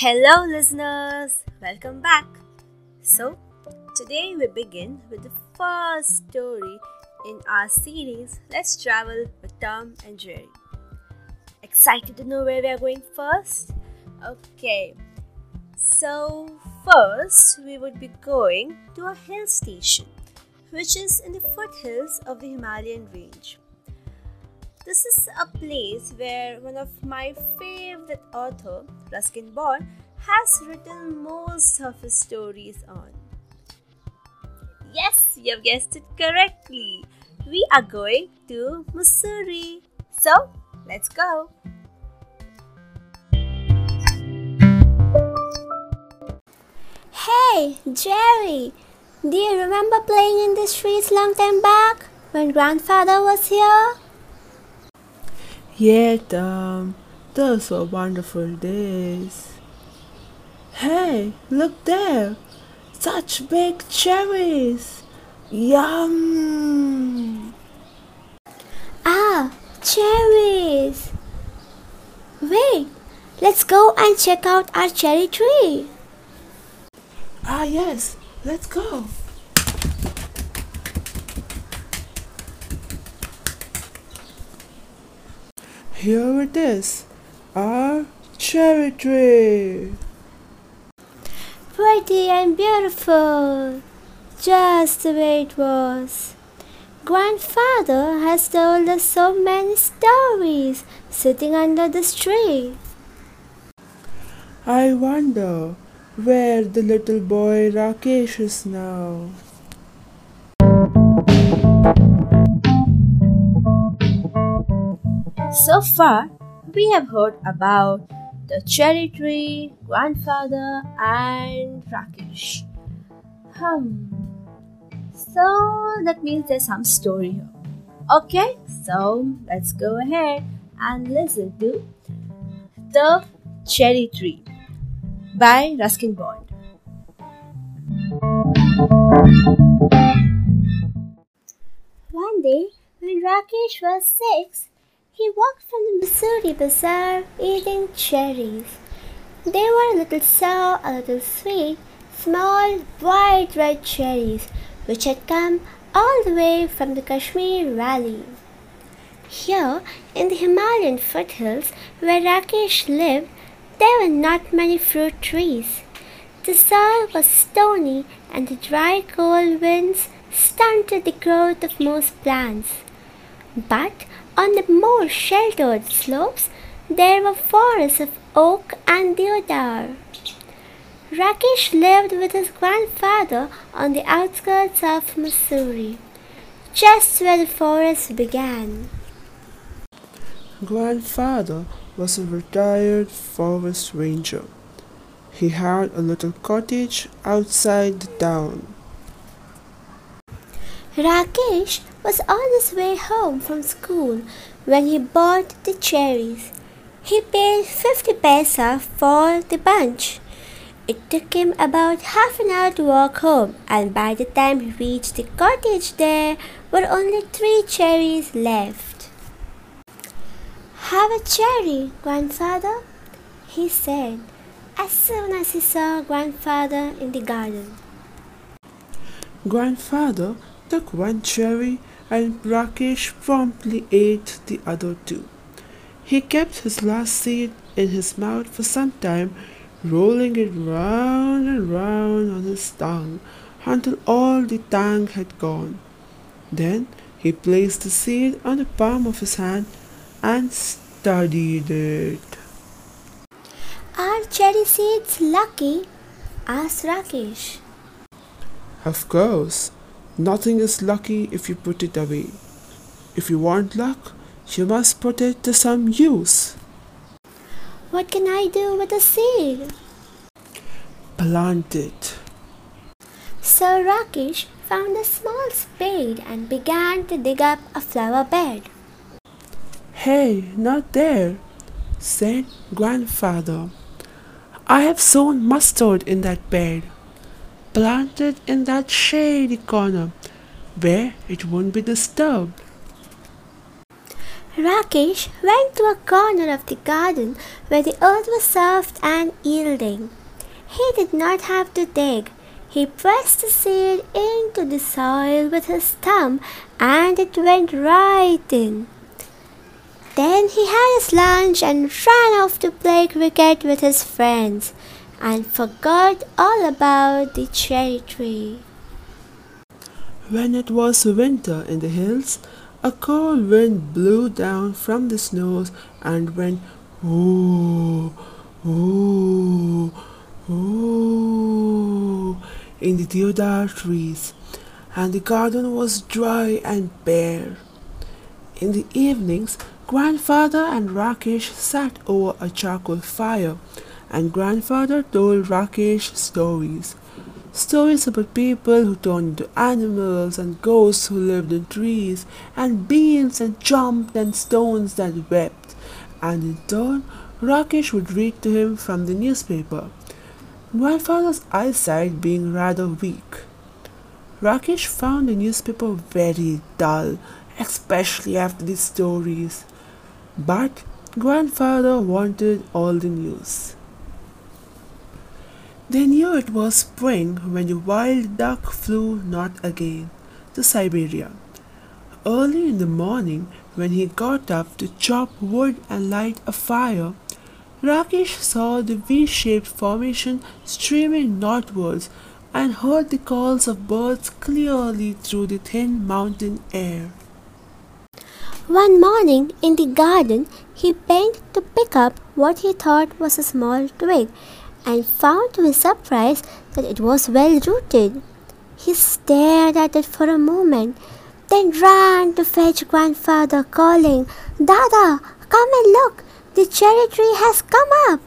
Hello, listeners! Welcome back. So, today we begin with the first story in our series Let's Travel with Tom and Jerry. Excited to know where we are going first? Okay, so first we would be going to a hill station which is in the foothills of the Himalayan range. This is a place where one of my favorite author, Ruskin Bond, has written most of his stories on. Yes, you have guessed it correctly. We are going to Mussoorie. So, let's go. Hey, Jerry, do you remember playing in the streets long time back when grandfather was here? Yeah, Tom, those were wonderful days. Hey, look there! Such big cherries! Yum! Ah, cherries! Wait, let's go and check out our cherry tree. Ah, yes, let's go. Here it is, our cherry tree. Pretty and beautiful, just the way it was. Grandfather has told us so many stories sitting under this tree. I wonder where the little boy Rakesh is now. So far, we have heard about the cherry tree, grandfather, and Rakesh. Hmm. So that means there's some story here. Okay, so let's go ahead and listen to The Cherry Tree by Ruskin Bond. One day, when Rakesh was six, he walked from the Mussoorie Bazaar eating cherries. They were a little sour, a little sweet, small, bright red cherries which had come all the way from the Kashmir Valley. Here, in the Himalayan foothills where Rakesh lived, there were not many fruit trees. The soil was stony and the dry cold winds stunted the growth of most plants. But on the more sheltered slopes, there were forests of oak and deodar. Rakesh lived with his grandfather on the outskirts of Mussoorie, just where the forest began. Grandfather was a retired forest ranger. He had a little cottage outside the town. Rakesh was on his way home from school when he bought the cherries. He paid 50 paisa for the bunch. It took him about half an hour to walk home, and by the time he reached the cottage, there were only three cherries left. Have a cherry, grandfather, he said as soon as he saw grandfather in the garden. Grandfather took one cherry and Rakesh promptly ate the other two. He kept his last seed in his mouth for some time, rolling it round and round on his tongue until all the tang had gone. Then he placed the seed on the palm of his hand and studied it. Are cherry seeds lucky? asked Rakesh. Of course, nothing is lucky if you put it away. If you want luck, you must put it to some use. What can I do with the seed? Plant it. So Rakesh found a small spade and began to dig up a flower bed. Hey, not there, said grandfather. I have sown mustard in that bed. Plant it in that shady corner where it won't be disturbed. Rakesh went to a corner of the garden where the earth was soft and yielding. He did not have to dig. He pressed the seed into the soil with his thumb and it went right in. Then he had his lunch and ran off to play cricket with his friends and forgot all about the cherry tree. When it was winter in the hills, a cold wind blew down from the snows and went ooh, ooh, ooh in the deodar trees, and the garden was dry and bare. In the evenings, grandfather and Rakesh sat over a charcoal fire, and grandfather told Rakesh stories. Stories about people who turned into animals and ghosts who lived in trees and beams and jumped and stones that wept. And in turn, Rakesh would read to him from the newspaper. Grandfather's eyesight being rather weak. Rakesh found the newspaper very dull, especially after the stories. But grandfather wanted all the news. They knew it was spring when the wild duck flew north again to Siberia. Early in the morning, when he got up to chop wood and light a fire, Rakesh saw the V-shaped formation streaming northwards and heard the calls of birds clearly through the thin mountain air. One morning in the garden, he bent to pick up what he thought was a small twig and found to his surprise that it was well rooted. He stared at it for a moment, then ran to fetch grandfather, calling, Dada, come and look, the cherry tree has come up.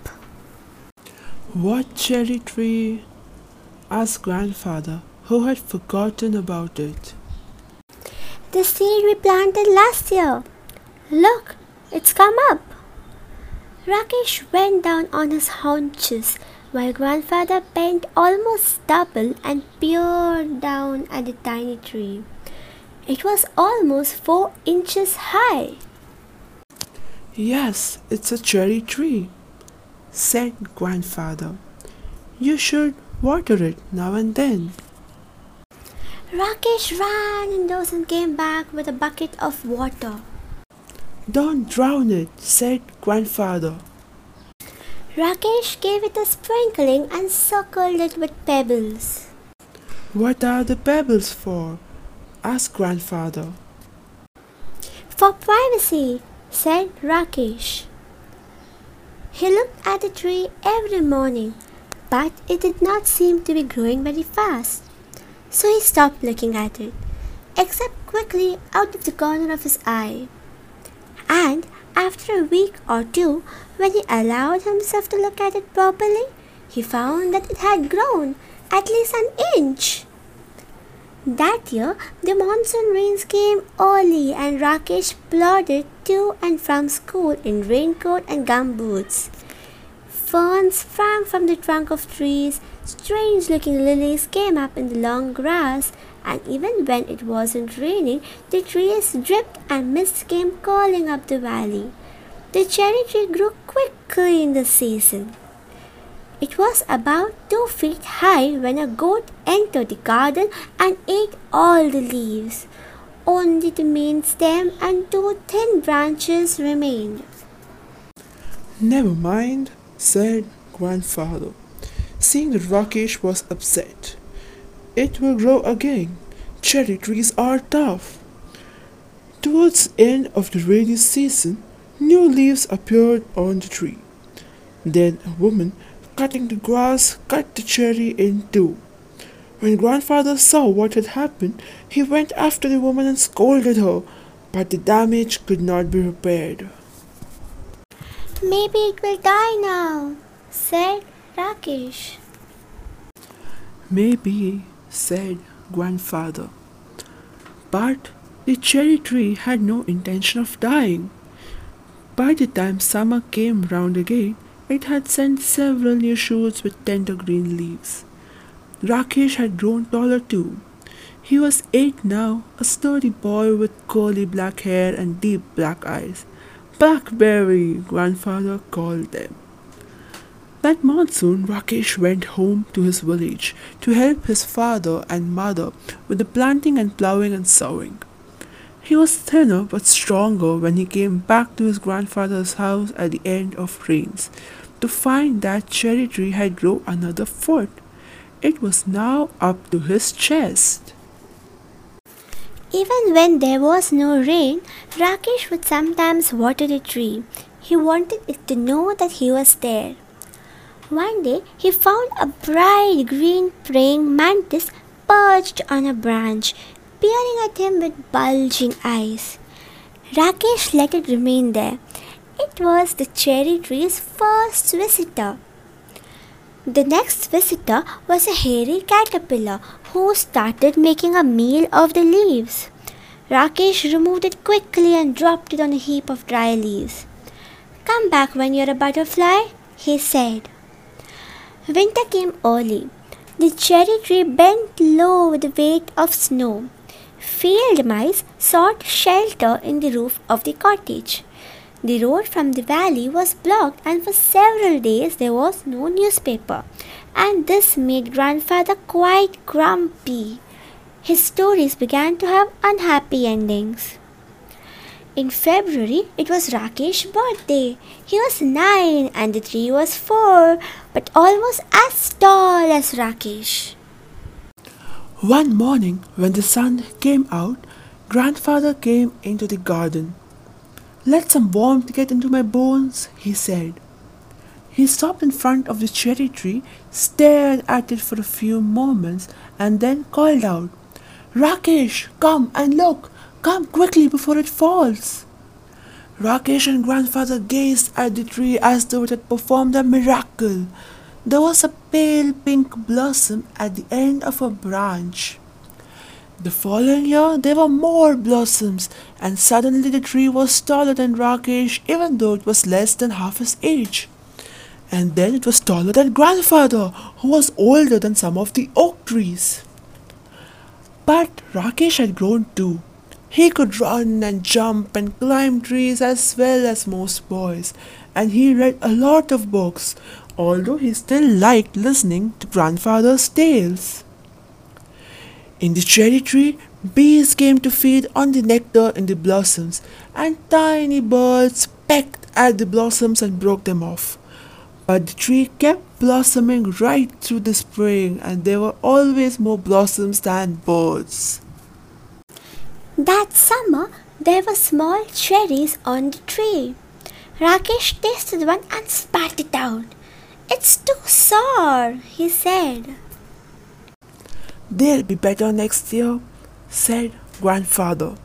What cherry tree? asked grandfather, who had forgotten about it. The seed we planted last year. Look, it's come up. Rakesh went down on his haunches while grandfather bent almost double and peered down at the tiny tree. It was almost four inches high. Yes, it's a cherry tree, said grandfather. You should water it now and then. Rakesh ran indoors and came back with a bucket of water. Don't drown it, said grandfather. Rakesh gave it a sprinkling and circled it with pebbles. What are the pebbles for? asked grandfather. For privacy, said Rakesh. He looked at the tree every morning, but it did not seem to be growing very fast. So he stopped looking at it, except quickly out of the corner of his eye. And after a week or two, when he allowed himself to look at it properly, he found that it had grown at least an inch. That year, the monsoon rains came early and Rakesh plodded to and from school in raincoat and gumboots. Ferns sprang from the trunk of trees, strange looking lilies came up in the long grass, and even when it wasn't raining, the trees dripped and mist came curling up the valley. The cherry tree grew quickly in the season. It was about two feet high when a goat entered the garden and ate all the leaves. Only the main stem and two thin branches remained. Never mind, said grandfather, seeing that Rakesh was upset. It will grow again. Cherry trees are tough. Towards the end of the rainy season, new leaves appeared on the tree. Then a woman cutting the grass cut the cherry in two. When grandfather saw what had happened, he went after the woman and scolded her, but the damage could not be repaired. Maybe it will die now, said Rakesh. Maybe, said grandfather. But the cherry tree had no intention of dying. By the time summer came round again, it had sent several new shoots with tender green leaves. Rakesh had grown taller too. He was eight now, a sturdy boy with curly black hair and deep black eyes. Blackberry, grandfather called them. That monsoon, Rakesh went home to his village to help his father and mother with the planting and ploughing and sowing. He was thinner but stronger when he came back to his grandfather's house at the end of rains to find that cherry tree had grown another foot. It was now up to his chest. Even when there was no rain, Rakesh would sometimes water the tree. He wanted it to know that he was there. One day, he found a bright green praying mantis perched on a branch, peering at him with bulging eyes. Rakesh let it remain there. It was the cherry tree's first visitor. The next visitor was a hairy caterpillar who started making a meal of the leaves. Rakesh removed it quickly and dropped it on a heap of dry leaves. Come back when you're a butterfly, he said. Winter came early. The cherry tree bent low with the weight of snow. Field mice sought shelter in the roof of the cottage. The road from the valley was blocked, and for several days there was no newspaper, and this made grandfather quite grumpy. His stories began to have unhappy endings. In February, it was Rakesh's birthday. He was nine and the tree was four, but almost as tall as Rakesh. One morning, when the sun came out, grandfather came into the garden. Let some warmth get into my bones, he said. He stopped in front of the cherry tree, stared at it for a few moments, and then called out, Rakesh, come and look! Come quickly before it falls! Rakesh and grandfather gazed at the tree as though it had performed a miracle. There was a pale pink blossom at the end of a branch. The following year, there were more blossoms, and suddenly the tree was taller than Rakesh, even though it was less than half his age. And then it was taller than grandfather, who was older than some of the oak trees. But Rakesh had grown too. He could run and jump and climb trees as well as most boys, and he read a lot of books, although he still liked listening to grandfather's tales. In the cherry tree, bees came to feed on the nectar in the blossoms, and tiny birds pecked at the blossoms and broke them off. But the tree kept blossoming right through the spring, and there were always more blossoms than birds. That summer, there were small cherries on the tree. Rakesh tasted one and spat it out. It's too sour, he said. They'll be better next year, said grandfather.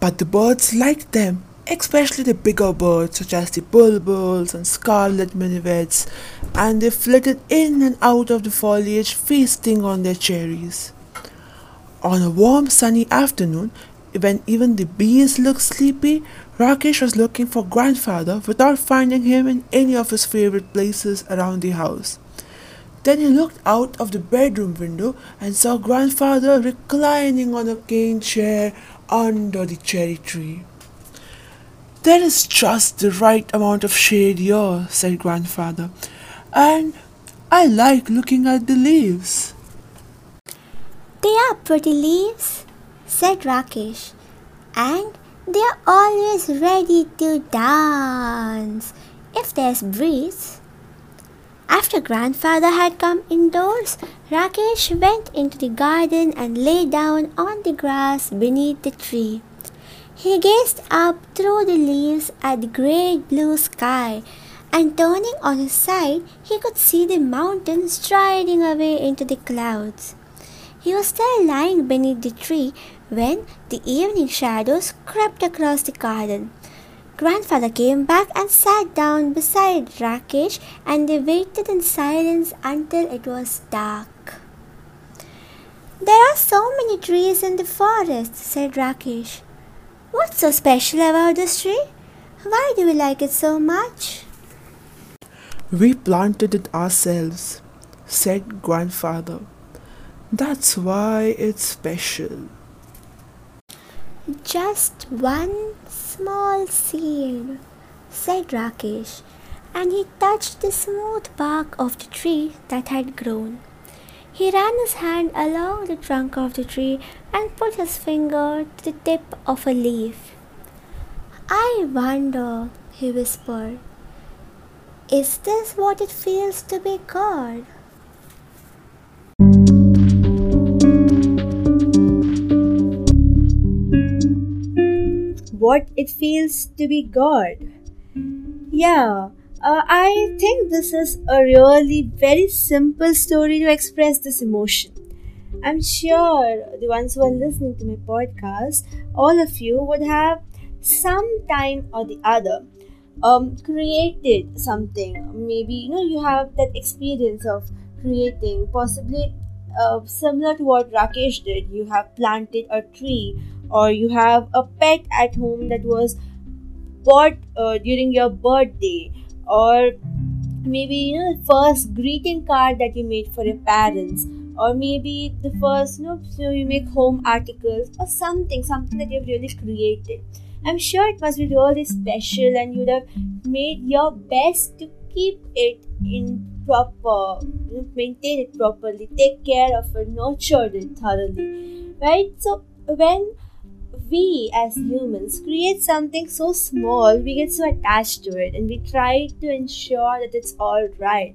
But the birds liked them, especially the bigger birds such as the bulbuls and scarlet minivets, and they flitted in and out of the foliage feasting on their cherries. On a warm sunny afternoon, when even the bees looked sleepy, Rakesh was looking for grandfather without finding him in any of his favorite places around the house. Then he looked out of the bedroom window and saw grandfather reclining on a cane chair under the cherry tree. There is just the right amount of shade here, said grandfather, and I like looking at the leaves. They are pretty leaves, said Rakesh, and they are always ready to dance if there's breeze. After grandfather had come indoors, Rakesh went into the garden and lay down on the grass beneath the tree. He gazed up through the leaves at the great blue sky, and turning on his side, he could see the mountains striding away into the clouds. He was still lying beneath the tree when the evening shadows crept across the garden. Grandfather came back and sat down beside Rakesh and they waited in silence until it was dark. There are so many trees in the forest, said Rakesh. What's so special about this tree? Why do we like it so much? We planted it ourselves, said grandfather. That's why it's special. Just one small seed, said Rakesh, and he touched the smooth bark of the tree that had grown. He ran his hand along the trunk of the tree and put his finger to the tip of a leaf. I wonder, he whispered, is this what it feels to be God? What it feels to be God. Yeah, uh, I think this is a really very simple story to express this emotion. I'm sure the ones who are listening to my podcast, all of you would have some time or the other um, created something. Maybe you know you have that experience of creating, possibly uh, similar to what Rakesh did. You have planted a tree, or you have a pet at home that was bought uh, during your birthday or maybe you know the first greeting card that you made for your parents or maybe the first you know so you make home articles or something something that you've really created. I'm sure it must be really special and you'd have made your best to keep it in proper maintain it properly take care of it nurture it thoroughly right? So when we as humans create something so small, we get so attached to it and we try to ensure that it's all right.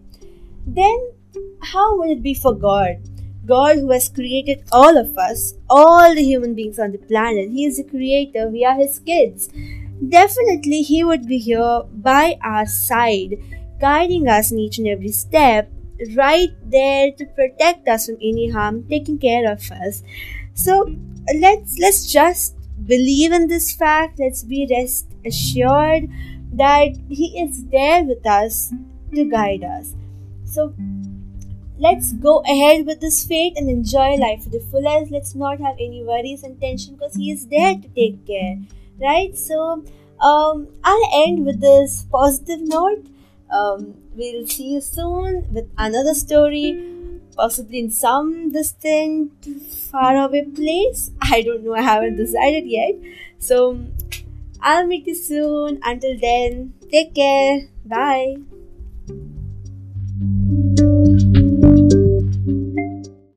Then, how would it be for God? God, who has created all of us, all the human beings on the planet, He is the creator, we are His kids. Definitely, He would be here by our side, guiding us in each and every step, right there to protect us from any harm, taking care of us. So, let's let's just believe in this fact, let's be rest assured that He is there with us to guide us. So let's go ahead with this faith and enjoy life to the fullest. Let's not have any worries and tension because He is there to take care, right? So um, I'll end with this positive note. Um, we'll see you soon with another story possibly in some distant, far away place. I don't know, I haven't decided yet. So, I'll meet you soon. Until then, take care. Bye.